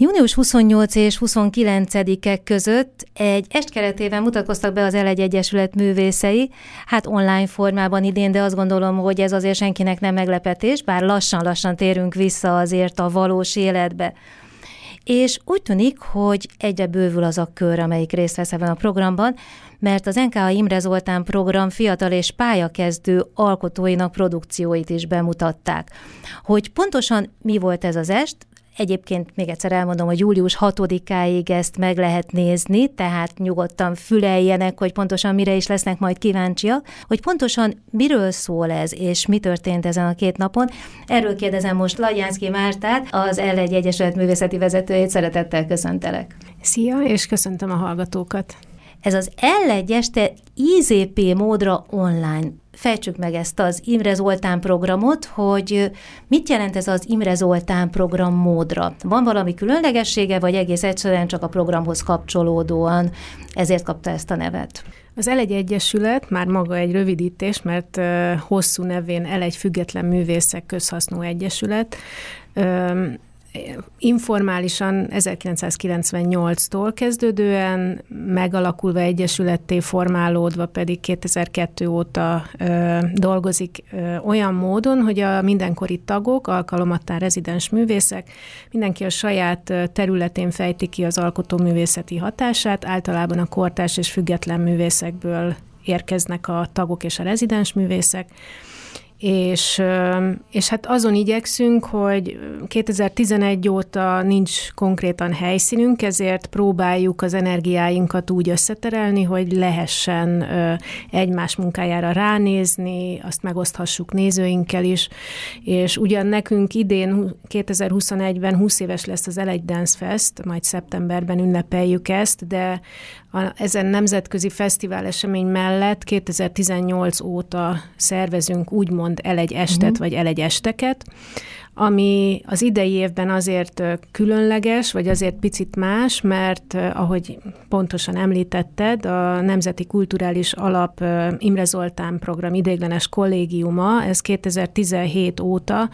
Június 28 és 29-e között egy est keretében mutatkoztak be az L1 Egyesület művészei, hát online formában idén, de azt gondolom, hogy ez azért senkinek nem meglepetés, bár lassan-lassan térünk vissza azért a valós életbe. És úgy tűnik, hogy egyre bővül az a kör, amelyik részt vesz ebben a programban, mert az NKA Imre Zoltán program fiatal és pályakezdő alkotóinak produkcióit is bemutatták. Hogy pontosan mi volt ez az est, Egyébként még egyszer elmondom, hogy július 6-áig ezt meg lehet nézni, tehát nyugodtan füleljenek, hogy pontosan mire is lesznek majd kíváncsiak, hogy pontosan miről szól ez, és mi történt ezen a két napon. Erről kérdezem most Lajánszki Mártát, az L1 Egyesület művészeti vezetőjét, szeretettel köszöntelek. Szia, és köszöntöm a hallgatókat. Ez az L1 este IZP módra online fejtsük meg ezt az Imre Zoltán programot, hogy mit jelent ez az Imre Zoltán program módra? Van valami különlegessége, vagy egész egyszerűen csak a programhoz kapcsolódóan ezért kapta ezt a nevet? Az L1 Egyesület már maga egy rövidítés, mert hosszú nevén L1 Független Művészek Közhasznú Egyesület informálisan 1998-tól kezdődően, megalakulva egyesületté formálódva pedig 2002 óta ö, dolgozik ö, olyan módon, hogy a mindenkori tagok, alkalomattán rezidens művészek, mindenki a saját területén fejti ki az alkotóművészeti hatását, általában a kortás és független művészekből érkeznek a tagok és a rezidens művészek, és, és hát azon igyekszünk, hogy 2011 óta nincs konkrétan helyszínünk, ezért próbáljuk az energiáinkat úgy összeterelni, hogy lehessen egymás munkájára ránézni, azt megoszthassuk nézőinkkel is, és ugyan nekünk idén 2021-ben 20 éves lesz az L1 Dance Fest, majd szeptemberben ünnepeljük ezt, de a, ezen nemzetközi fesztivál esemény mellett 2018 óta szervezünk úgymond el egy estet, uh-huh. vagy el egy esteket, ami az idei évben azért különleges, vagy azért picit más, mert ahogy pontosan említetted, a Nemzeti Kulturális Alap Imre Zoltán program ideiglenes kollégiuma, ez 2017 óta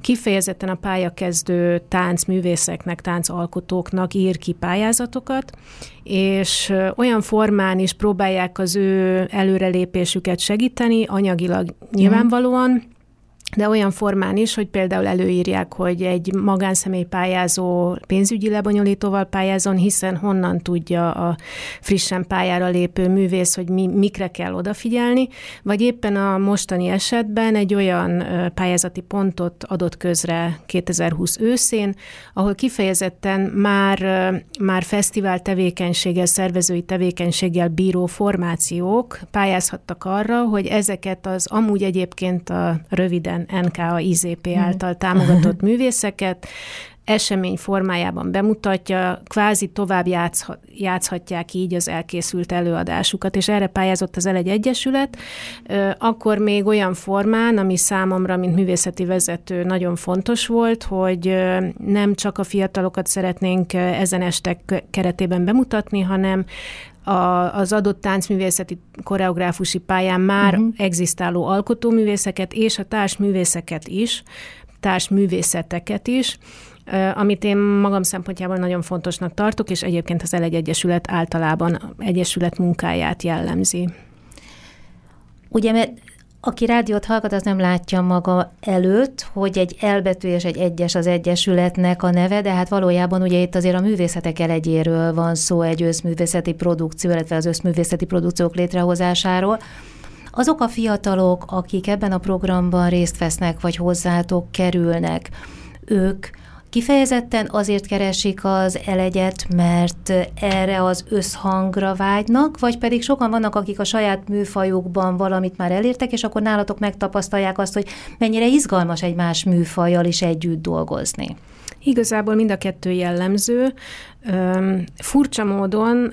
kifejezetten a pályakezdő táncművészeknek, táncalkotóknak ír ki pályázatokat, és olyan formán is próbálják az ő előrelépésüket segíteni, anyagilag nyilvánvalóan, de olyan formán is, hogy például előírják, hogy egy magánszemély pályázó pénzügyi lebonyolítóval pályázon, hiszen honnan tudja a frissen pályára lépő művész, hogy mi, mikre kell odafigyelni, vagy éppen a mostani esetben egy olyan pályázati pontot adott közre 2020 őszén, ahol kifejezetten már, már fesztivál tevékenységgel, szervezői tevékenységgel bíró formációk pályázhattak arra, hogy ezeket az amúgy egyébként a röviden NKA IZP hmm. által támogatott művészeket, esemény formájában bemutatja, kvázi tovább játszhat, játszhatják így az elkészült előadásukat, és erre pályázott az L1 Egyesület, akkor még olyan formán, ami számomra, mint művészeti vezető nagyon fontos volt, hogy nem csak a fiatalokat szeretnénk ezen estek keretében bemutatni, hanem a, az adott táncművészeti koreográfusi pályán már uh-huh. egzisztáló alkotóművészeket és a társművészeket is, társművészeteket is, amit én magam szempontjából nagyon fontosnak tartok, és egyébként az L1 Egyesület általában egyesület munkáját jellemzi. Ugye, mert aki rádiót hallgat, az nem látja maga előtt, hogy egy elbetű és egy egyes az egyesületnek a neve, de hát valójában ugye itt azért a művészetek elegyéről van szó, egy összművészeti produkció, illetve az összművészeti produkciók létrehozásáról. Azok a fiatalok, akik ebben a programban részt vesznek, vagy hozzátok kerülnek, ők Kifejezetten azért keresik az elegyet, mert erre az összhangra vágynak, vagy pedig sokan vannak, akik a saját műfajukban valamit már elértek, és akkor nálatok megtapasztalják azt, hogy mennyire izgalmas egy más műfajjal is együtt dolgozni. Igazából mind a kettő jellemző. Furcsa módon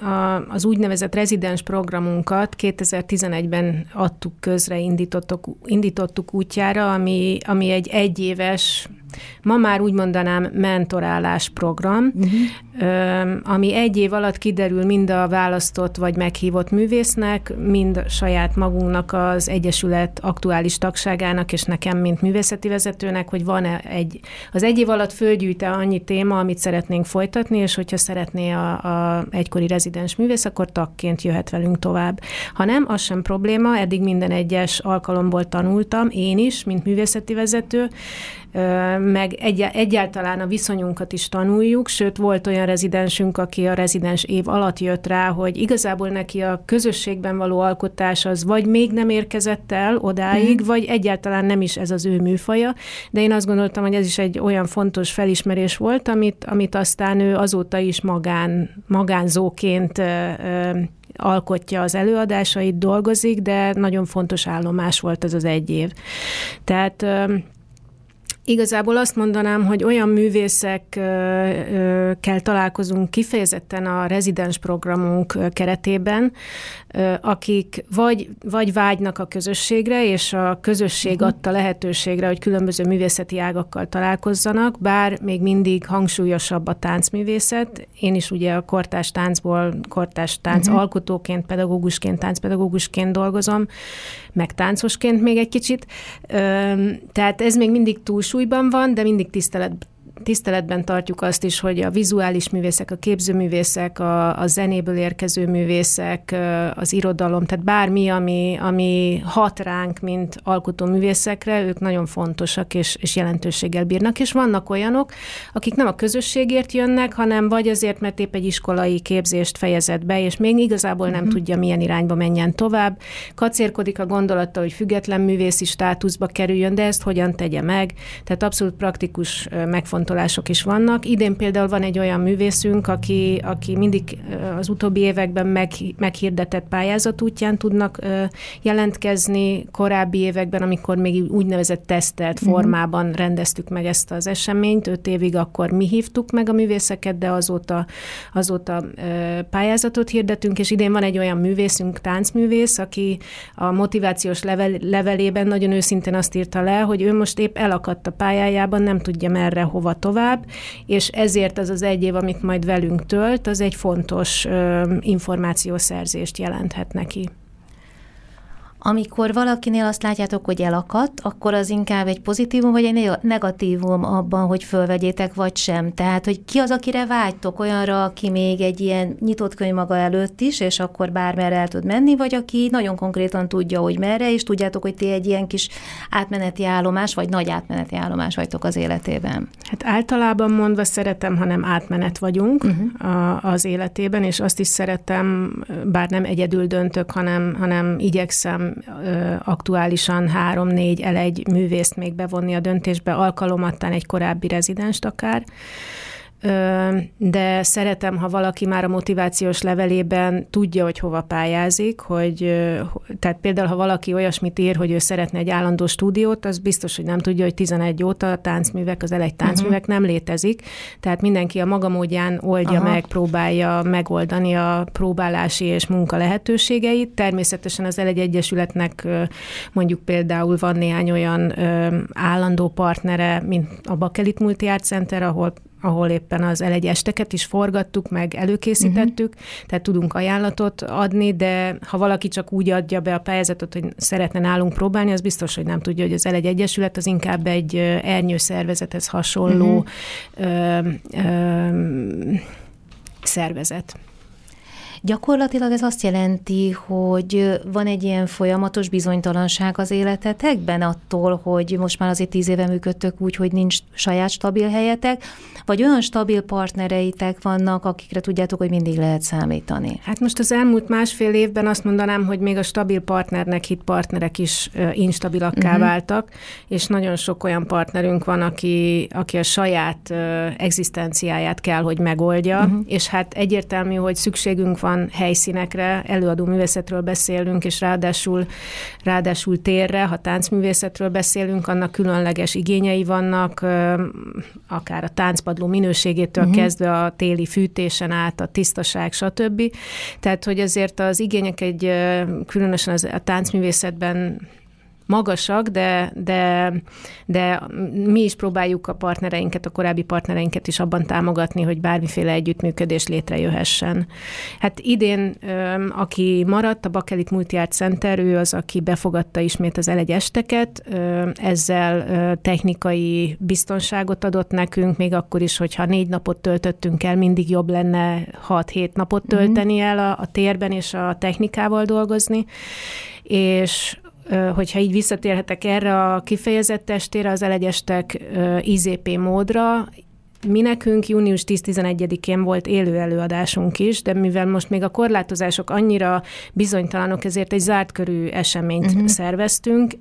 az úgynevezett rezidens programunkat 2011-ben adtuk közre, indítottuk, indítottuk útjára, ami, ami egy egyéves Ma már úgy mondanám mentorálás program. Uh-huh. ami egy év alatt kiderül mind a választott vagy meghívott művésznek, mind saját magunknak az Egyesület aktuális tagságának, és nekem, mint művészeti vezetőnek, hogy van-e egy, az egy év alatt fölgyűjte annyi téma, amit szeretnénk folytatni, és hogyha szeretné a, a egykori rezidens művész, akkor tagként jöhet velünk tovább. Ha nem, az sem probléma, eddig minden egyes alkalomból tanultam, én is, mint művészeti vezető, meg egy, egyáltalán a viszonyunkat is tanuljuk, sőt volt olyan rezidensünk, aki a rezidens év alatt jött rá, hogy igazából neki a közösségben való alkotás az vagy még nem érkezett el odáig, mm. vagy egyáltalán nem is ez az ő műfaja, de én azt gondoltam, hogy ez is egy olyan fontos felismerés volt, amit, amit aztán ő azóta is magán, magánzóként alkotja az előadásait, dolgozik, de nagyon fontos állomás volt ez az egy év. Tehát Igazából azt mondanám, hogy olyan művészekkel találkozunk kifejezetten a rezidens programunk keretében, akik vagy, vagy vágynak a közösségre, és a közösség uh-huh. adta lehetőségre, hogy különböző művészeti ágakkal találkozzanak, bár még mindig hangsúlyosabb a táncművészet. Én is ugye a kortás táncból, kortás tánc uh-huh. alkotóként, pedagógusként, táncpedagógusként dolgozom, meg táncosként még egy kicsit. Tehát ez még mindig túlsúlyban van, de mindig tisztelet tiszteletben tartjuk azt is, hogy a vizuális művészek, a képzőművészek, a, a zenéből érkező művészek, az irodalom, tehát bármi, ami, ami hat ránk, mint alkotó művészekre, ők nagyon fontosak és, és jelentőséggel bírnak, és vannak olyanok, akik nem a közösségért jönnek, hanem vagy azért, mert épp egy iskolai képzést fejezett be, és még igazából nem uh-huh. tudja, milyen irányba menjen tovább. Kacérkodik a gondolata, hogy független művészi státuszba kerüljön, de ezt hogyan tegye meg. Tehát abszolút praktikus megfontolás megfontolások is vannak. Idén például van egy olyan művészünk, aki, aki mindig az utóbbi években meg, meghirdetett pályázat útján tudnak jelentkezni. Korábbi években, amikor még úgynevezett tesztelt mhm. formában rendeztük meg ezt az eseményt, öt évig akkor mi hívtuk meg a művészeket, de azóta, azóta pályázatot hirdetünk, és idén van egy olyan művészünk, táncművész, aki a motivációs level, levelében nagyon őszintén azt írta le, hogy ő most épp elakadt a pályájában, nem tudja merre, hova tovább, és ezért az az egy év, amit majd velünk tölt, az egy fontos információszerzést jelenthet neki. Amikor valakinél azt látjátok, hogy elakadt, akkor az inkább egy pozitívum, vagy egy negatívum abban, hogy fölvegyétek, vagy sem. Tehát, hogy ki az, akire vágytok, olyanra, aki még egy ilyen nyitott könyv maga előtt is, és akkor bármerre el tud menni, vagy aki nagyon konkrétan tudja, hogy merre, és tudjátok, hogy ti egy ilyen kis átmeneti állomás, vagy nagy átmeneti állomás vagytok az életében. Hát általában mondva szeretem, hanem átmenet vagyunk uh-huh. a, az életében, és azt is szeretem, bár nem egyedül döntök, hanem, hanem igyekszem aktuálisan három-négy elegy művészt még bevonni a döntésbe, alkalomattán egy korábbi rezidenst akár de szeretem, ha valaki már a motivációs levelében tudja, hogy hova pályázik, hogy tehát például, ha valaki olyasmit ír, hogy ő szeretne egy állandó stúdiót, az biztos, hogy nem tudja, hogy 11 óta a táncművek, az elegy táncművek uh-huh. nem létezik, tehát mindenki a maga módján oldja Aha. meg, próbálja megoldani a próbálási és munka lehetőségeit. Természetesen az elegy egyesületnek mondjuk például van néhány olyan állandó partnere, mint a Bakelit Multi Art Center, ahol ahol éppen az elegy esteket is forgattuk, meg előkészítettük, uh-huh. tehát tudunk ajánlatot adni, de ha valaki csak úgy adja be a pályázatot, hogy szeretne nálunk próbálni, az biztos, hogy nem tudja, hogy az elegy egyesület az inkább egy ernyő szervezethez hasonló uh-huh. ö, ö, szervezet. Gyakorlatilag ez azt jelenti, hogy van egy ilyen folyamatos bizonytalanság az életetekben attól, hogy most már azért tíz éve működtök úgy, hogy nincs saját stabil helyetek, vagy olyan stabil partnereitek vannak, akikre tudjátok, hogy mindig lehet számítani? Hát most az elmúlt másfél évben azt mondanám, hogy még a stabil partnernek hit partnerek is instabilakká uh-huh. váltak, és nagyon sok olyan partnerünk van, aki, aki a saját egzisztenciáját kell, hogy megoldja, uh-huh. és hát egyértelmű, hogy szükségünk van olyan helyszínekre, előadó művészetről beszélünk, és ráadásul, ráadásul térre, ha táncművészetről beszélünk, annak különleges igényei vannak, akár a táncpadló minőségétől uh-huh. kezdve a téli fűtésen át, a tisztaság, stb. Tehát, hogy azért az igények egy, különösen az, a táncművészetben magasak, de, de, de mi is próbáljuk a partnereinket, a korábbi partnereinket is abban támogatni, hogy bármiféle együttműködés létrejöhessen. Hát idén, aki maradt, a Bakelit Multi Art Center, ő az, aki befogadta ismét az elegy esteket, ezzel technikai biztonságot adott nekünk, még akkor is, hogyha négy napot töltöttünk el, mindig jobb lenne 6-7 napot mhm. tölteni el a, a térben és a technikával dolgozni, és hogyha így visszatérhetek erre a kifejezett testére, az elegyestek IZP módra, mi nekünk június 10-11-én volt élő előadásunk is, de mivel most még a korlátozások annyira bizonytalanok, ezért egy zárt körű eseményt uh-huh. szerveztünk.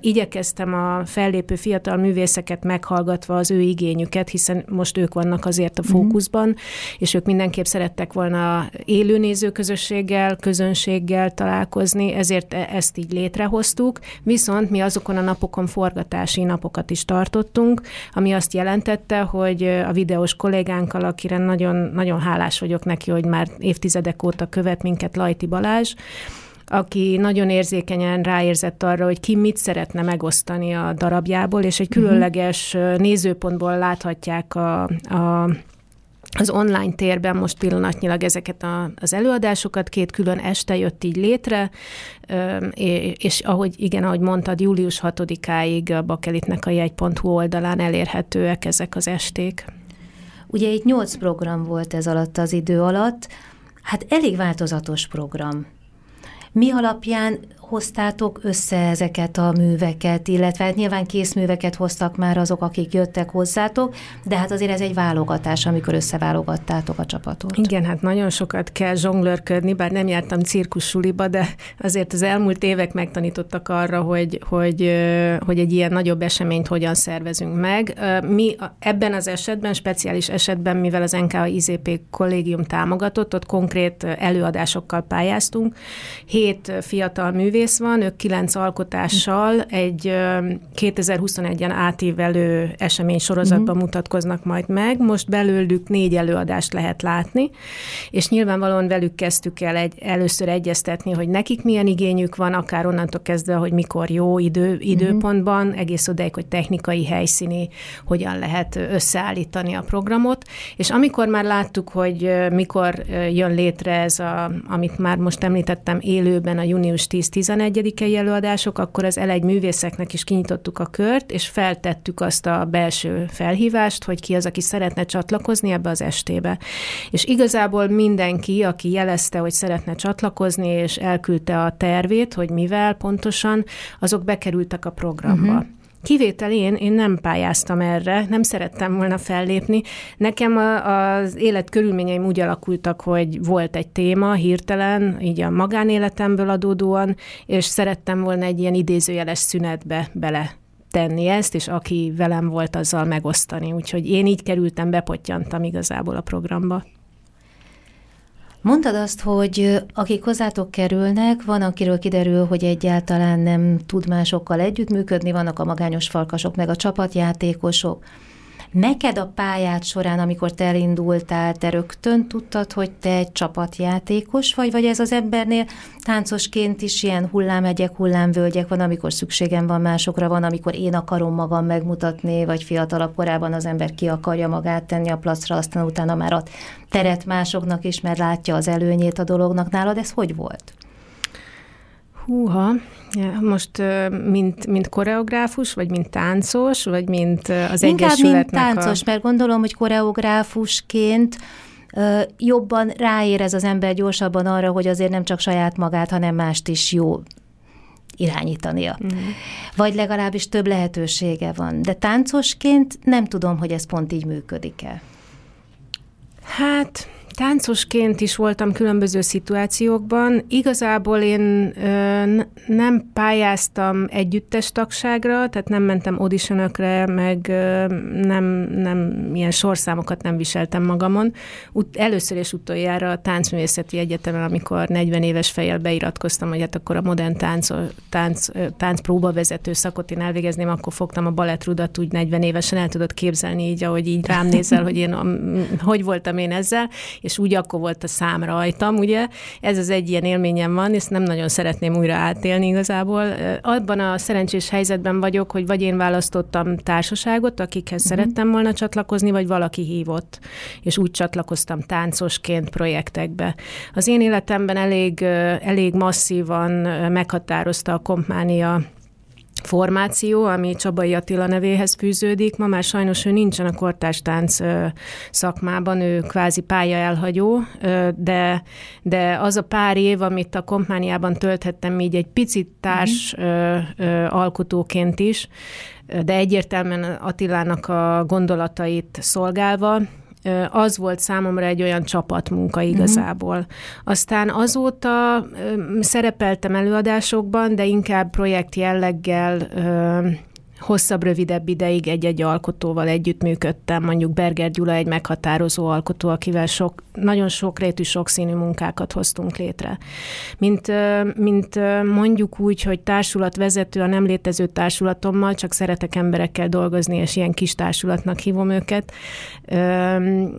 Igyekeztem a fellépő fiatal művészeket meghallgatva az ő igényüket, hiszen most ők vannak azért a mhm. fókuszban, uh-huh. és ők mindenképp szerettek volna élő nézőközösséggel, közönséggel találkozni, ezért e- ezt így létrehoztuk. Viszont mi azokon a napokon forgatási napokat is tartottunk, ami azt jelentette, hogy a videós kollégánkkal, akire nagyon, nagyon hálás vagyok neki, hogy már évtizedek óta követ minket Lajti Balázs, aki nagyon érzékenyen ráérzett arra, hogy ki mit szeretne megosztani a darabjából, és egy mhm. különleges nézőpontból láthatják a, a az online térben most pillanatnyilag ezeket a, az előadásokat, két külön este jött így létre, és ahogy igen, ahogy mondtad, július 6-áig a Bakelitnek a jegy.hu oldalán elérhetőek ezek az esték. Ugye itt nyolc program volt ez alatt az idő alatt, hát elég változatos program. Mi alapján hoztátok össze ezeket a műveket, illetve hát nyilván készműveket hoztak már azok, akik jöttek hozzátok, de hát azért ez egy válogatás, amikor összeválogattátok a csapatot. Igen, hát nagyon sokat kell zsonglőrködni, bár nem jártam cirkussuliba, de azért az elmúlt évek megtanítottak arra, hogy, hogy, hogy egy ilyen nagyobb eseményt hogyan szervezünk meg. Mi ebben az esetben, speciális esetben, mivel az NK IZP kollégium támogatott, ott konkrét előadásokkal pályáztunk. Hét fiatal művész művész van, ők kilenc alkotással egy 2021-en átívelő esemény sorozatban uh-huh. mutatkoznak majd meg. Most belőlük négy előadást lehet látni, és nyilvánvalóan velük kezdtük el egy, először egyeztetni, hogy nekik milyen igényük van, akár onnantól kezdve, hogy mikor jó idő, időpontban, uh-huh. egész odáig, hogy technikai, helyszíni, hogyan lehet összeállítani a programot, és amikor már láttuk, hogy mikor jön létre ez, a, amit már most említettem élőben, a június 10 11 előadások, akkor az elegy művészeknek is kinyitottuk a kört, és feltettük azt a belső felhívást, hogy ki az, aki szeretne csatlakozni ebbe az estébe. És igazából mindenki, aki jelezte, hogy szeretne csatlakozni, és elküldte a tervét, hogy mivel pontosan, azok bekerültek a programba. Uh-huh. Kivétel én, én nem pályáztam erre, nem szerettem volna fellépni. Nekem a, az élet körülményeim úgy alakultak, hogy volt egy téma hirtelen, így a magánéletemből adódóan, és szerettem volna egy ilyen idézőjeles szünetbe bele tenni ezt, és aki velem volt, azzal megosztani. Úgyhogy én így kerültem, bepottyantam igazából a programba. Mondtad azt, hogy akik hozzátok kerülnek, van, akiről kiderül, hogy egyáltalán nem tud másokkal együttműködni, vannak a magányos falkasok, meg a csapatjátékosok. Neked a pályát során, amikor te elindultál, te rögtön tudtad, hogy te egy csapatjátékos vagy, vagy ez az embernél táncosként is ilyen hullámegyek, hullámvölgyek van, amikor szükségem van másokra, van, amikor én akarom magam megmutatni, vagy fiatalabb korában az ember ki akarja magát tenni a placra, aztán utána már a teret másoknak is, mert látja az előnyét a dolognak. Nálad ez hogy volt? Húha, most mint, mint koreográfus, vagy mint táncos, vagy mint az Inkább mint táncos, a... mert gondolom, hogy koreográfusként jobban ráérez az ember gyorsabban arra, hogy azért nem csak saját magát, hanem mást is jó irányítania. Mm. Vagy legalábbis több lehetősége van. De táncosként nem tudom, hogy ez pont így működik-e. Hát Táncosként is voltam különböző szituációkban. Igazából én ö, nem pályáztam együttes tagságra, tehát nem mentem auditionökre, meg ö, nem, nem ilyen sorszámokat nem viseltem magamon. Ut- először és utoljára a táncművészeti egyetemen, amikor 40 éves fejjel beiratkoztam, hogy hát akkor a modern tánc, tánc, tánc próbavezető szakot én elvégezném, akkor fogtam a balettrudat úgy 40 évesen, el tudod képzelni így, ahogy így rám nézel, hogy én hogy voltam én ezzel, és és úgy akkor volt a szám rajtam, ugye? Ez az egy ilyen élményem van, és nem nagyon szeretném újra átélni igazából. Abban a szerencsés helyzetben vagyok, hogy vagy én választottam társaságot, akikhez uh-huh. szerettem volna csatlakozni, vagy valaki hívott, és úgy csatlakoztam táncosként projektekbe. Az én életemben elég, elég masszívan meghatározta a kompánia formáció, ami Csabai Attila nevéhez fűződik. Ma már sajnos ő nincsen a kortástánc szakmában, ő kvázi pálya elhagyó, de, de az a pár év, amit a kompániában tölthettem így egy picit társ uh-huh. alkotóként is, de egyértelműen Attilának a gondolatait szolgálva, az volt számomra egy olyan csapatmunka mhm. igazából. Uh-huh. Aztán azóta szerepeltem előadásokban, de inkább projekt jelleggel hosszabb, rövidebb ideig egy-egy alkotóval együttműködtem, mondjuk Berger Gyula egy meghatározó alkotó, akivel sok, nagyon sokrétű, sokszínű munkákat hoztunk létre. Mint, mint mondjuk úgy, hogy társulatvezető a nem létező társulatommal, csak szeretek emberekkel dolgozni, és ilyen kis társulatnak hívom őket.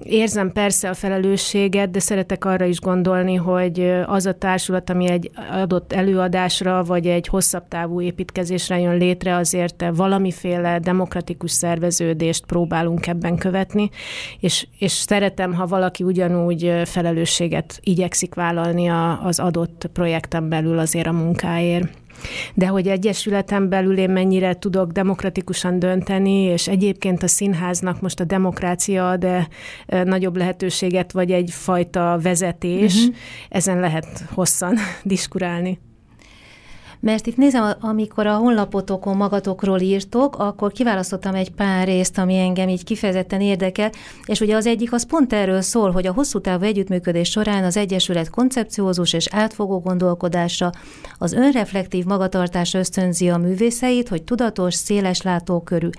Érzem persze a felelősséget, de szeretek arra is gondolni, hogy az a társulat, ami egy adott előadásra, vagy egy hosszabb távú építkezésre jön létre, azért valamiféle demokratikus szerveződést próbálunk ebben követni, és, és szeretem, ha valaki ugyanúgy felelősséget igyekszik vállalni az adott projekten belül azért a munkáért. De hogy egyesületen belül én mennyire tudok demokratikusan dönteni, és egyébként a színháznak most a demokrácia de nagyobb lehetőséget, vagy egyfajta vezetés, uh-huh. ezen lehet hosszan diskurálni. Mert itt nézem, amikor a honlapotokon magatokról írtok, akkor kiválasztottam egy pár részt, ami engem így kifejezetten érdekel, és ugye az egyik az pont erről szól, hogy a hosszú távú együttműködés során az Egyesület koncepciózus és átfogó gondolkodásra, az önreflektív magatartás ösztönzi a művészeit, hogy tudatos, széles látókörű,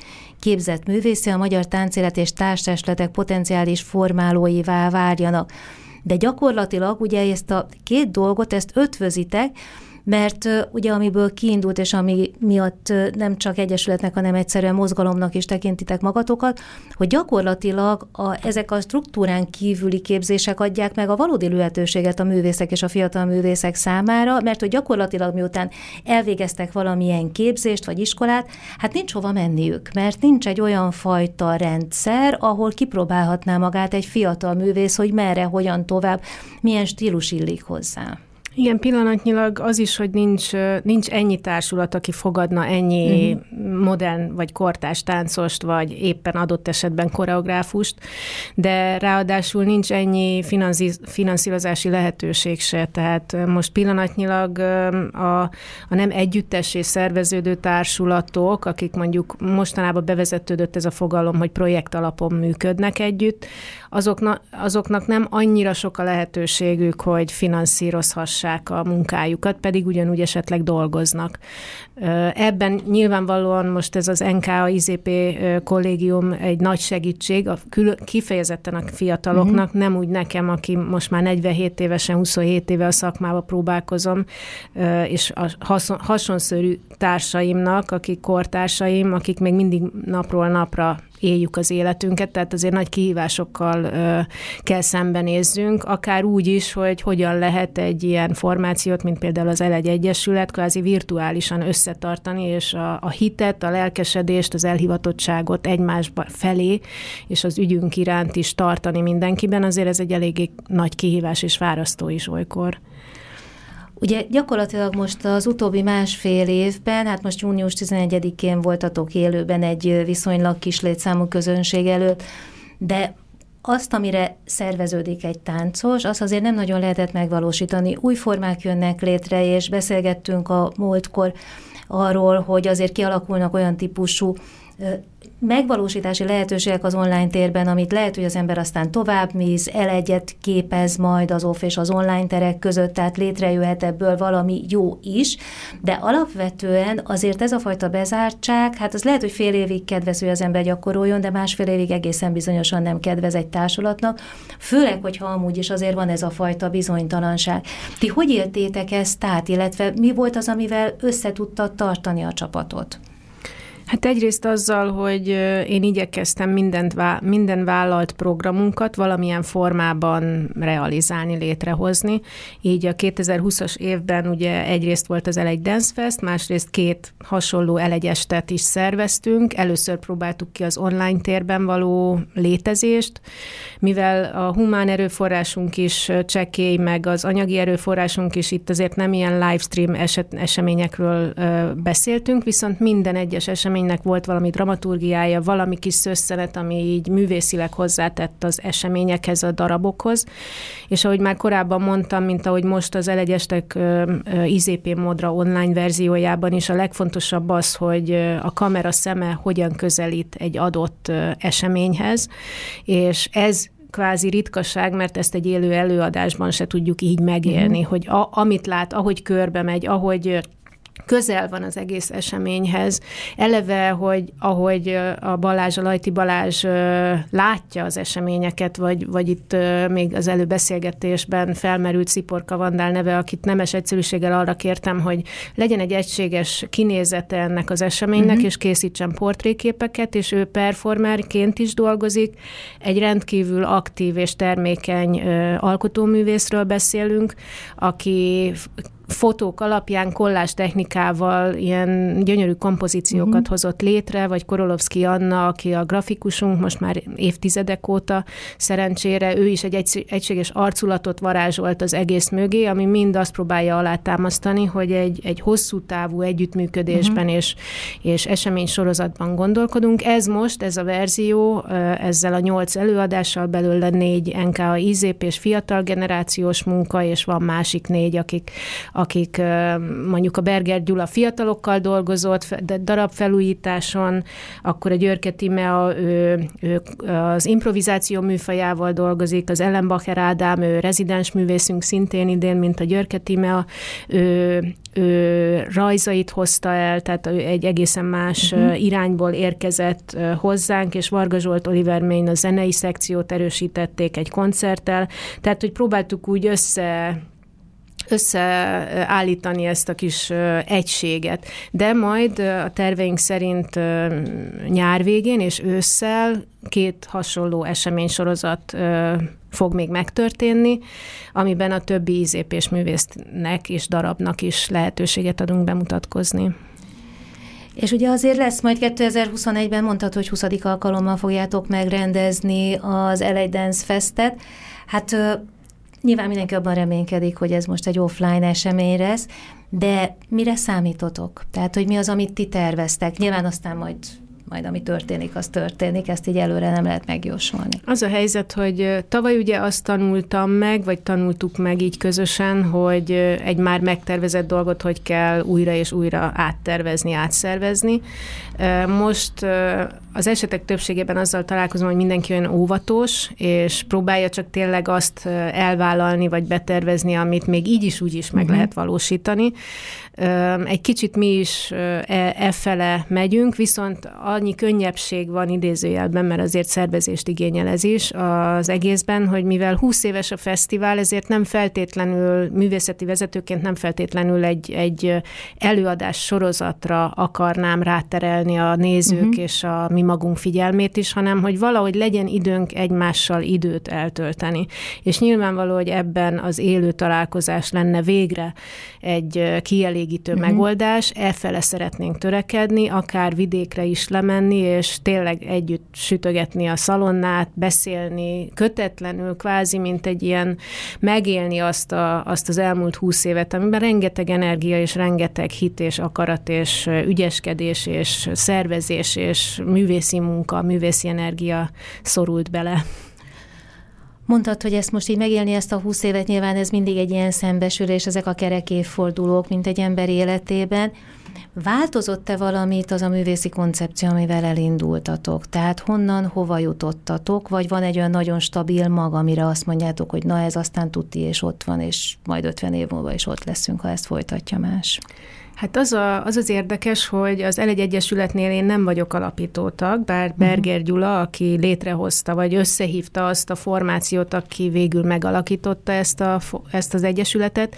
képzett művészi a magyar táncélet és társesletek potenciális formálóivá várjanak. De gyakorlatilag ugye ezt a két dolgot, ezt ötvözitek, mert ugye amiből kiindult, és ami miatt nem csak egyesületnek, hanem egyszerűen mozgalomnak is tekintitek magatokat, hogy gyakorlatilag a, ezek a struktúrán kívüli képzések adják meg a valódi lehetőséget a művészek és a fiatal művészek számára, mert hogy gyakorlatilag miután elvégeztek valamilyen képzést vagy iskolát, hát nincs hova menniük, mert nincs egy olyan fajta rendszer, ahol kipróbálhatná magát egy fiatal művész, hogy merre, hogyan tovább, milyen stílus illik hozzá. Igen, pillanatnyilag az is, hogy nincs, nincs ennyi társulat, aki fogadna ennyi uh-huh. modern vagy kortás táncost, vagy éppen adott esetben koreográfust, de ráadásul nincs ennyi finanszírozási lehetőség se. Tehát most pillanatnyilag a, a nem együttes és szerveződő társulatok, akik mondjuk mostanában bevezetődött ez a fogalom, hogy projekt alapon működnek együtt, azokna, azoknak nem annyira sok a lehetőségük, hogy finanszírozhassák a munkájukat, pedig ugyanúgy esetleg dolgoznak. Ebben nyilvánvalóan most ez az NKA IZP kollégium egy nagy segítség, a kül- kifejezetten a fiataloknak, uh-huh. nem úgy nekem, aki most már 47 évesen, 27 éve a szakmába próbálkozom, és a hason, hasonszörű társaimnak, akik kortársaim, akik még mindig napról napra éljük az életünket, tehát azért nagy kihívásokkal kell szembenézzünk, akár úgy is, hogy hogyan lehet egy ilyen formációt, mint például az Elegy Egyesület, kvázi virtuálisan összetartani, és a, a hitet, a lelkesedést, az elhivatottságot egymás felé, és az ügyünk iránt is tartani mindenkiben, azért ez egy eléggé nagy kihívás és fárasztó is olykor. Ugye gyakorlatilag most az utóbbi másfél évben, hát most június 11-én voltatok élőben egy viszonylag kis létszámú közönség előtt, de azt, amire szerveződik egy táncos, azt azért nem nagyon lehetett megvalósítani. Új formák jönnek létre, és beszélgettünk a múltkor arról, hogy azért kialakulnak olyan típusú megvalósítási lehetőségek az online térben, amit lehet, hogy az ember aztán tovább mész, el egyet képez majd az off és az online terek között, tehát létrejöhet ebből valami jó is, de alapvetően azért ez a fajta bezártság, hát az lehet, hogy fél évig kedvez, hogy az ember gyakoroljon, de másfél évig egészen bizonyosan nem kedvez egy társulatnak, főleg, hogyha amúgy is azért van ez a fajta bizonytalanság. Ti hogy éltétek ezt át, illetve mi volt az, amivel összetudtad tartani a csapatot? Hát egyrészt azzal, hogy én igyekeztem mindent, minden vállalt programunkat valamilyen formában realizálni, létrehozni. Így a 2020-as évben ugye egyrészt volt az Elegy Dance Fest, másrészt két hasonló elegyestet is szerveztünk. Először próbáltuk ki az online térben való létezést, mivel a humán erőforrásunk is csekély, meg az anyagi erőforrásunk is itt azért nem ilyen livestream eset, eseményekről beszéltünk, viszont minden egyes esemény eseménynek volt valami dramaturgiája, valami kis szösszenet, ami így művészileg hozzátett az eseményekhez, a darabokhoz. És ahogy már korábban mondtam, mint ahogy most az elegyestek IZP módra online verziójában is, a legfontosabb az, hogy a kamera szeme hogyan közelít egy adott eseményhez, és ez kvázi ritkaság, mert ezt egy élő előadásban se tudjuk így megélni, mm. hogy a, amit lát, ahogy körbe megy, ahogy közel van az egész eseményhez. Eleve, hogy ahogy a Balázs, a Lajti Balázs látja az eseményeket, vagy, vagy itt még az előbeszélgetésben felmerült Sziporka Vandál neve, akit nemes egyszerűséggel arra kértem, hogy legyen egy egységes kinézete ennek az eseménynek, uh-huh. és készítsen portréképeket, és ő performerként is dolgozik. Egy rendkívül aktív és termékeny alkotóművészről beszélünk, aki fotók alapján kollás technikával ilyen gyönyörű kompozíciókat uh-huh. hozott létre, vagy Korolovszki Anna, aki a grafikusunk most már évtizedek óta szerencsére, ő is egy egységes arculatot varázsolt az egész mögé, ami mind azt próbálja alátámasztani, hogy egy, egy hosszú távú együttműködésben uh-huh. és, és esemény sorozatban gondolkodunk. Ez most, ez a verzió, ezzel a nyolc előadással belőle négy NKA IZP és fiatal generációs munka, és van másik négy, akik, akik mondjuk a Berger Gyula fiatalokkal dolgozott, darabfelújításon, akkor a Györke Timea, ő, ő az improvizáció műfajával dolgozik, az Ellenbacher Ádám, ő rezidens művészünk szintén idén, mint a Györke Timea, ő, ő rajzait hozta el, tehát egy egészen más uh-huh. irányból érkezett hozzánk, és Varga Zsolt Oliver Main a zenei szekciót erősítették egy koncerttel, tehát hogy próbáltuk úgy össze összeállítani ezt a kis egységet. De majd a terveink szerint nyár végén és ősszel két hasonló eseménysorozat fog még megtörténni, amiben a többi ízépés művésznek és darabnak is lehetőséget adunk bemutatkozni. És ugye azért lesz majd 2021-ben, mondtad, hogy 20. alkalommal fogjátok megrendezni az LA Dance Festet. Hát Nyilván mindenki abban reménykedik, hogy ez most egy offline esemény lesz, de mire számítotok? Tehát, hogy mi az, amit ti terveztek? Nyilván aztán majd majd ami történik, az történik, ezt így előre nem lehet megjósolni. Az a helyzet, hogy tavaly ugye azt tanultam meg, vagy tanultuk meg így közösen, hogy egy már megtervezett dolgot hogy kell újra és újra áttervezni, átszervezni. Most az esetek többségében azzal találkozom, hogy mindenki olyan óvatos, és próbálja csak tényleg azt elvállalni, vagy betervezni, amit még így is úgy is meg uh-huh. lehet valósítani. Egy kicsit mi is e, e fele megyünk, viszont annyi könnyebbség van idézőjelben, mert azért szervezést igényel ez is az egészben, hogy mivel 20 éves a fesztivál, ezért nem feltétlenül, művészeti vezetőként nem feltétlenül egy, egy előadás sorozatra akarnám ráterelni a nézők uh-huh. és a mi magunk figyelmét is, hanem hogy valahogy legyen időnk egymással időt eltölteni. És nyilvánvaló, hogy ebben az élő találkozás lenne végre egy kielégítő uh-huh. megoldás, elfele szeretnénk törekedni, akár vidékre is lemenni, és tényleg együtt sütögetni a szalonnát, beszélni kötetlenül, kvázi, mint egy ilyen megélni azt, a, azt az elmúlt húsz évet, amiben rengeteg energia és rengeteg hit és akarat és ügyeskedés és szervezés és művészi munka, művészi energia szorult bele. Mondtad, hogy ezt most így megélni, ezt a húsz évet, nyilván ez mindig egy ilyen szembesülés, ezek a kerek évfordulók, mint egy ember életében. Változott-e valamit az a művészi koncepció, amivel elindultatok? Tehát honnan, hova jutottatok, vagy van egy olyan nagyon stabil mag, amire azt mondjátok, hogy na ez aztán tuti, és ott van, és majd 50 év múlva is ott leszünk, ha ezt folytatja más? Hát az, a, az az érdekes, hogy az Elegy Egyesületnél én nem vagyok alapítótag, bár uh-huh. Berger Gyula, aki létrehozta, vagy összehívta azt a formációt, aki végül megalakította ezt, a, ezt az egyesületet,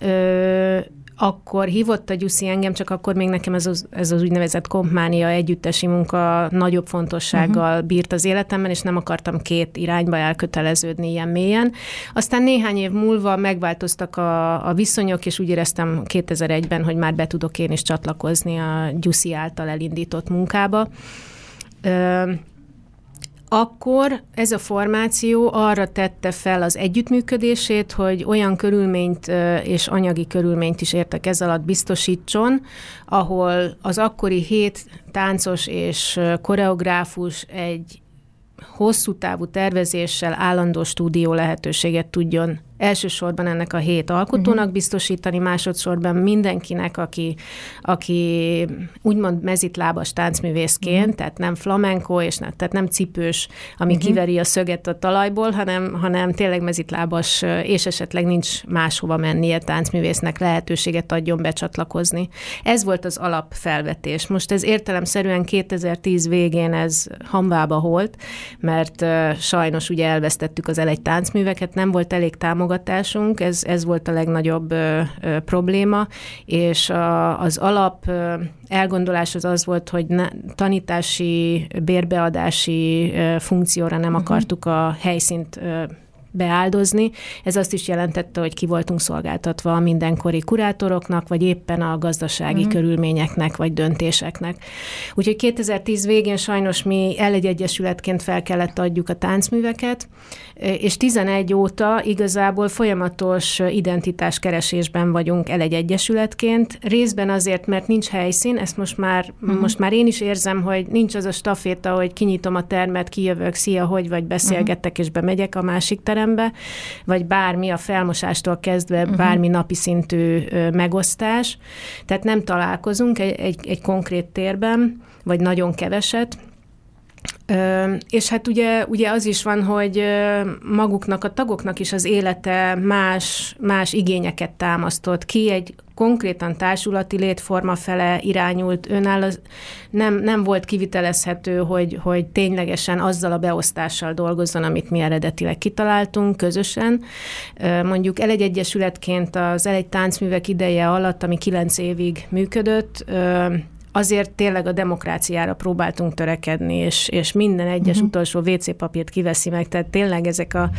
ö, akkor hívott a Gyuszi engem, csak akkor még nekem ez az, ez az úgynevezett kompánia együttesi munka nagyobb fontossággal uh-huh. bírt az életemben, és nem akartam két irányba elköteleződni ilyen mélyen. Aztán néhány év múlva megváltoztak a, a viszonyok, és úgy éreztem 2001-ben, hogy már be tudok én is csatlakozni a Gyuszi által elindított munkába. Ö, akkor ez a formáció arra tette fel az együttműködését, hogy olyan körülményt és anyagi körülményt is értek ez alatt biztosítson, ahol az akkori hét táncos és koreográfus egy hosszú távú tervezéssel állandó stúdió lehetőséget tudjon elsősorban ennek a hét alkotónak uh-huh. biztosítani, másodszorban mindenkinek, aki, aki úgymond mezitlábas táncművészként, uh-huh. tehát nem flamenco, és ne, tehát nem cipős, ami uh-huh. kiveri a szöget a talajból, hanem, hanem tényleg mezitlábas, és esetleg nincs máshova mennie táncművésznek lehetőséget adjon becsatlakozni. Ez volt az alapfelvetés. Most ez értelemszerűen 2010 végén ez hambába volt, mert sajnos ugye elvesztettük az elegy táncműveket, nem volt elég támogatás, támogatásunk, ez, ez volt a legnagyobb ö, ö, probléma, és a, az alap ö, elgondolás az az volt, hogy ne, tanítási, bérbeadási ö, funkcióra nem uh-huh. akartuk a helyszínt ö, beáldozni. Ez azt is jelentette, hogy ki voltunk szolgáltatva a mindenkori kurátoroknak, vagy éppen a gazdasági uh-huh. körülményeknek, vagy döntéseknek. Úgyhogy 2010 végén sajnos mi egy egyesületként fel kellett adjuk a táncműveket, és 11 óta igazából folyamatos identitáskeresésben vagyunk egy egyesületként, részben azért, mert nincs helyszín, ezt most már, uh-huh. most már én is érzem, hogy nincs az a staféta, hogy kinyitom a termet, kijövök, szia, hogy vagy beszélgettek, uh-huh. és bemegyek a másik terembe, vagy bármi a felmosástól kezdve, uh-huh. bármi napi szintű megosztás. Tehát nem találkozunk egy, egy, egy konkrét térben, vagy nagyon keveset, és hát ugye, ugye az is van, hogy maguknak, a tagoknak is az élete más, más igényeket támasztott ki, egy konkrétan társulati létforma fele irányult önáll, nem, nem volt kivitelezhető, hogy, hogy ténylegesen azzal a beosztással dolgozzon, amit mi eredetileg kitaláltunk közösen. Mondjuk Elegy Egyesületként az Elegy táncművek ideje alatt, ami kilenc évig működött, azért tényleg a demokráciára próbáltunk törekedni, és, és minden egyes uh-huh. utolsó WC papírt kiveszi meg, tehát tényleg ezek a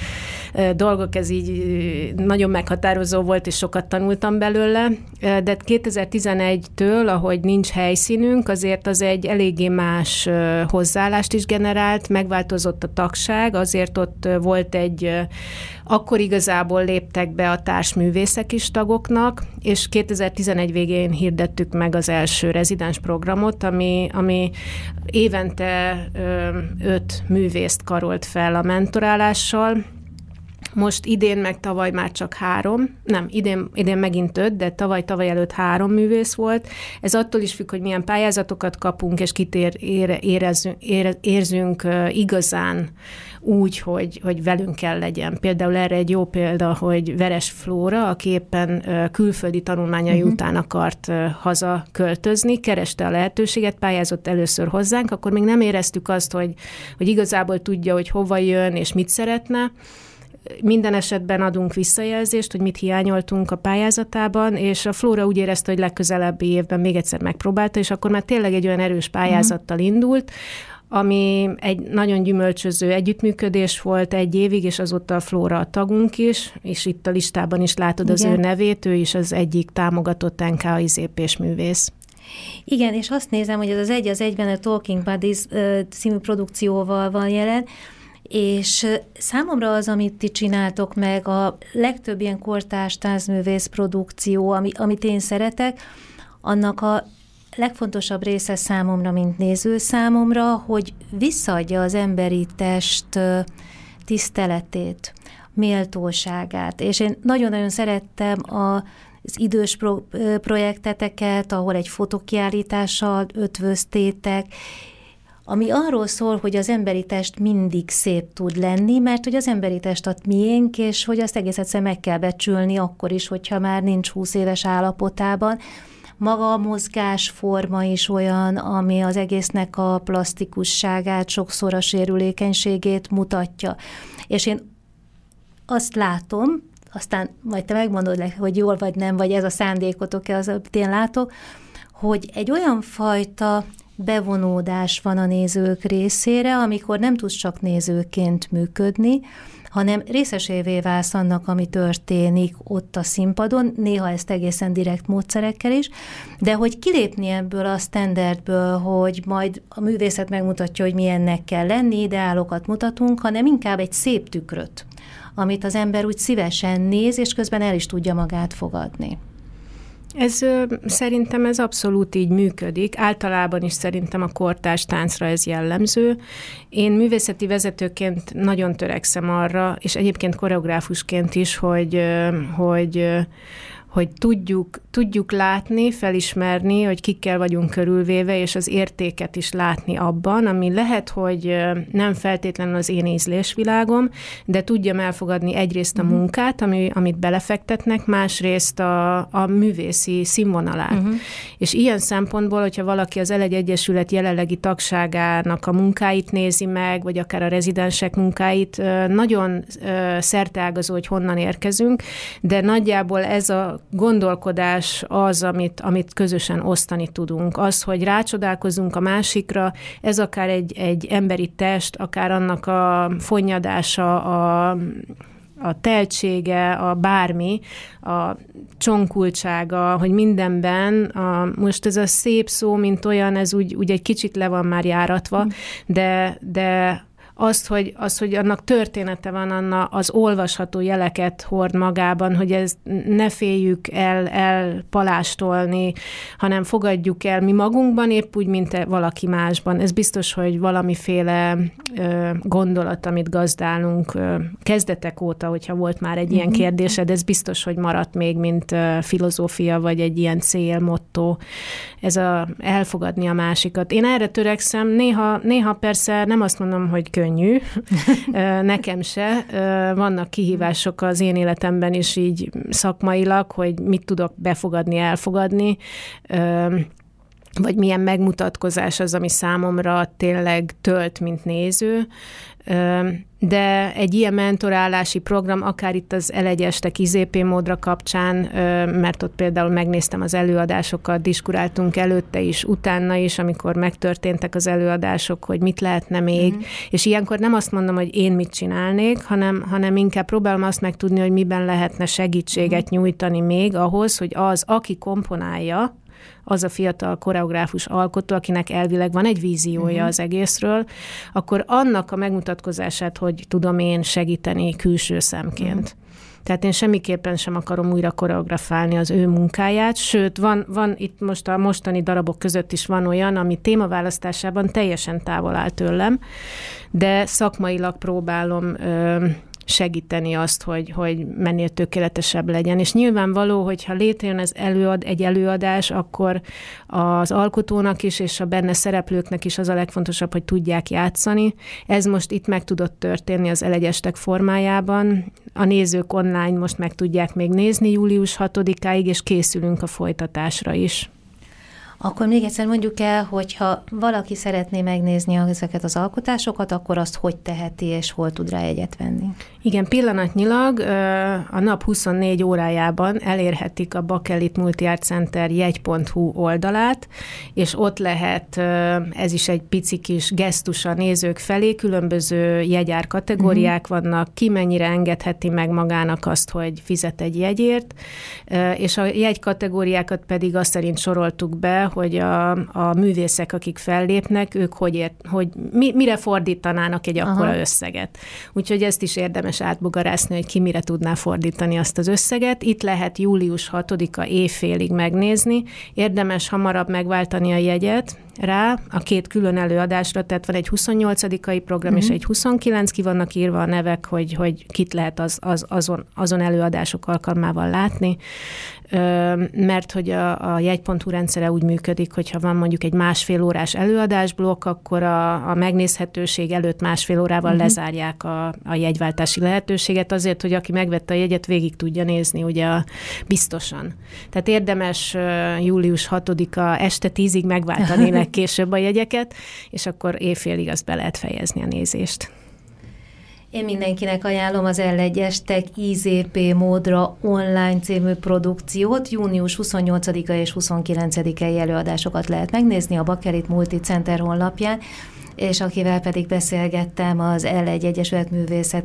dolgok, ez így nagyon meghatározó volt, és sokat tanultam belőle, de 2011-től, ahogy nincs helyszínünk, azért az egy eléggé más hozzáállást is generált, megváltozott a tagság, azért ott volt egy akkor igazából léptek be a társművészek is tagoknak, és 2011 végén hirdettük meg az első rezidens programot, ami, ami évente öt művészt karolt fel a mentorálással, most idén meg tavaly már csak három, nem, idén, idén megint öt, de tavaly, tavaly előtt három művész volt. Ez attól is függ, hogy milyen pályázatokat kapunk, és kit ér, ére, érezzünk, ére, érzünk igazán úgy, hogy, hogy velünk kell legyen. Például erre egy jó példa, hogy Veres Flóra, aki éppen külföldi tanulmányai uh-huh. után akart haza költözni, kereste a lehetőséget, pályázott először hozzánk, akkor még nem éreztük azt, hogy, hogy igazából tudja, hogy hova jön és mit szeretne, minden esetben adunk visszajelzést, hogy mit hiányoltunk a pályázatában, és a Flóra úgy érezte, hogy legközelebbi évben még egyszer megpróbálta, és akkor már tényleg egy olyan erős pályázattal indult, ami egy nagyon gyümölcsöző együttműködés volt egy évig, és azóta a Flóra a tagunk is, és itt a listában is látod Igen. az ő nevét, ő is az egyik támogatott NKI zépés művész. Igen, és azt nézem, hogy ez az egy az egyben a Talking Buddies című produkcióval van jelen, és számomra az, amit ti csináltok meg, a legtöbb ilyen kortárs tánzművész produkció, ami, amit én szeretek, annak a legfontosabb része számomra, mint néző számomra, hogy visszaadja az emberi test tiszteletét, méltóságát. És én nagyon-nagyon szerettem a, az idős pro, projekteteket, ahol egy fotokiállítással ötvöztétek, ami arról szól, hogy az emberi test mindig szép tud lenni, mert hogy az emberi test a miénk, és hogy azt egész egyszer meg kell becsülni akkor is, hogyha már nincs 20 éves állapotában. Maga a mozgásforma is olyan, ami az egésznek a plastikusságát, sokszor a sérülékenységét mutatja. És én azt látom, aztán majd te megmondod hogy jól vagy nem, vagy ez a szándékotok-e, az, amit én látok, hogy egy olyan fajta bevonódás van a nézők részére, amikor nem tudsz csak nézőként működni, hanem részesévé válsz annak, ami történik ott a színpadon, néha ezt egészen direkt módszerekkel is, de hogy kilépni ebből a standardből, hogy majd a művészet megmutatja, hogy milyennek kell lenni, ideálokat mutatunk, hanem inkább egy szép tükröt, amit az ember úgy szívesen néz, és közben el is tudja magát fogadni. Ez szerintem ez abszolút így működik. Általában is szerintem a kortárs táncra ez jellemző. Én művészeti vezetőként nagyon törekszem arra, és egyébként koreográfusként is, hogy, hogy hogy tudjuk, tudjuk látni, felismerni, hogy kikkel vagyunk körülvéve, és az értéket is látni abban, ami lehet, hogy nem feltétlenül az én ízlésvilágom, de tudjam elfogadni egyrészt a mhm. munkát, ami, amit belefektetnek, másrészt a, a művészi színvonalát. Uh-huh. És ilyen szempontból, hogyha valaki az Elegy Egyesület jelenlegi tagságának a munkáit nézi meg, vagy akár a rezidensek munkáit, nagyon szerteágazó, hogy honnan érkezünk, de nagyjából ez a gondolkodás az, amit, amit közösen osztani tudunk. Az, hogy rácsodálkozunk a másikra, ez akár egy, egy emberi test, akár annak a fonnyadása, a a teltsége, a bármi, a csonkultsága, hogy mindenben, a, most ez a szép szó, mint olyan, ez úgy, úgy egy kicsit le van már járatva, de, de azt, hogy, az, hogy annak története van, anna az olvasható jeleket hord magában, hogy ez ne féljük el, elpalástolni, hanem fogadjuk el mi magunkban, épp úgy, mint valaki másban. Ez biztos, hogy valamiféle ö, gondolat, amit gazdálunk ö, kezdetek óta, hogyha volt már egy ilyen mhm. kérdésed, ez biztos, hogy maradt még, mint ö, filozófia, vagy egy ilyen cél, motto, ez a elfogadni a másikat. Én erre törekszem, néha, néha persze nem azt mondom, hogy könnyű, könnyű, nekem se. Vannak kihívások az én életemben is így szakmailag, hogy mit tudok befogadni, elfogadni, vagy milyen megmutatkozás az, ami számomra tényleg tölt, mint néző de egy ilyen mentorálási program, akár itt az elegyestek izép módra kapcsán, mert ott például megnéztem az előadásokat, diskuráltunk előtte is, utána is, amikor megtörténtek az előadások, hogy mit lehetne még, mm. és ilyenkor nem azt mondom, hogy én mit csinálnék, hanem, hanem inkább próbálom azt megtudni, hogy miben lehetne segítséget mm. nyújtani még ahhoz, hogy az, aki komponálja, az a fiatal koreográfus alkotó, akinek elvileg van egy víziója uh-huh. az egészről, akkor annak a megmutatkozását, hogy tudom én segíteni külső szemként. Uh-huh. Tehát én semmiképpen sem akarom újra koreografálni az ő munkáját, sőt, van, van itt most a mostani darabok között is van olyan, ami témaválasztásában teljesen távol áll tőlem, de szakmailag próbálom ö, segíteni azt, hogy, hogy mennél tökéletesebb legyen. És nyilvánvaló, hogyha létrejön ez előad, egy előadás, akkor az alkotónak is, és a benne szereplőknek is az a legfontosabb, hogy tudják játszani. Ez most itt meg tudott történni az elegyestek formájában. A nézők online most meg tudják még nézni július 6-áig, és készülünk a folytatásra is. Akkor még egyszer mondjuk el, hogyha valaki szeretné megnézni ezeket az alkotásokat, akkor azt hogy teheti, és hol tud rá egyet venni? Igen, pillanatnyilag a nap 24 órájában elérhetik a Bakelit Multi Art Center jegy.hu oldalát, és ott lehet, ez is egy pici kis gesztus a nézők felé, különböző jegyár kategóriák uh-huh. vannak, ki mennyire engedheti meg magának azt, hogy fizet egy jegyért, és a jegy kategóriákat pedig azt szerint soroltuk be, hogy a, a művészek, akik fellépnek, ők hogy, ért, hogy mi, mire fordítanának egy akkora Aha. összeget. Úgyhogy ezt is érdemes átbogarászni, hogy ki mire tudná fordítani azt az összeget. Itt lehet július 6-a éjfélig megnézni. Érdemes hamarabb megváltani a jegyet, rá a két külön előadásra, tehát van egy 28 program uh-huh. és mhm. egy 29, ki vannak írva a nevek, hogy, hogy kit lehet az, az, azon, azon előadások alkalmával látni mert hogy a, a jegy.hu rendszere úgy működik, hogyha van mondjuk egy másfél órás előadásblokk, akkor a, a megnézhetőség előtt másfél órával uh-huh. lezárják a, a jegyváltási lehetőséget, azért, hogy aki megvette a jegyet, végig tudja nézni, ugye a, biztosan. Tehát érdemes július 6-a este 10-ig megváltani legkésőbb a jegyeket, és akkor éjfélig azt be lehet fejezni a nézést. Én mindenkinek ajánlom az L1-es Tech IZP módra online című produkciót. Június 28-a és 29-i előadásokat lehet megnézni a Bakelit Multi Center honlapján és akivel pedig beszélgettem az L1 Egyesület Művészet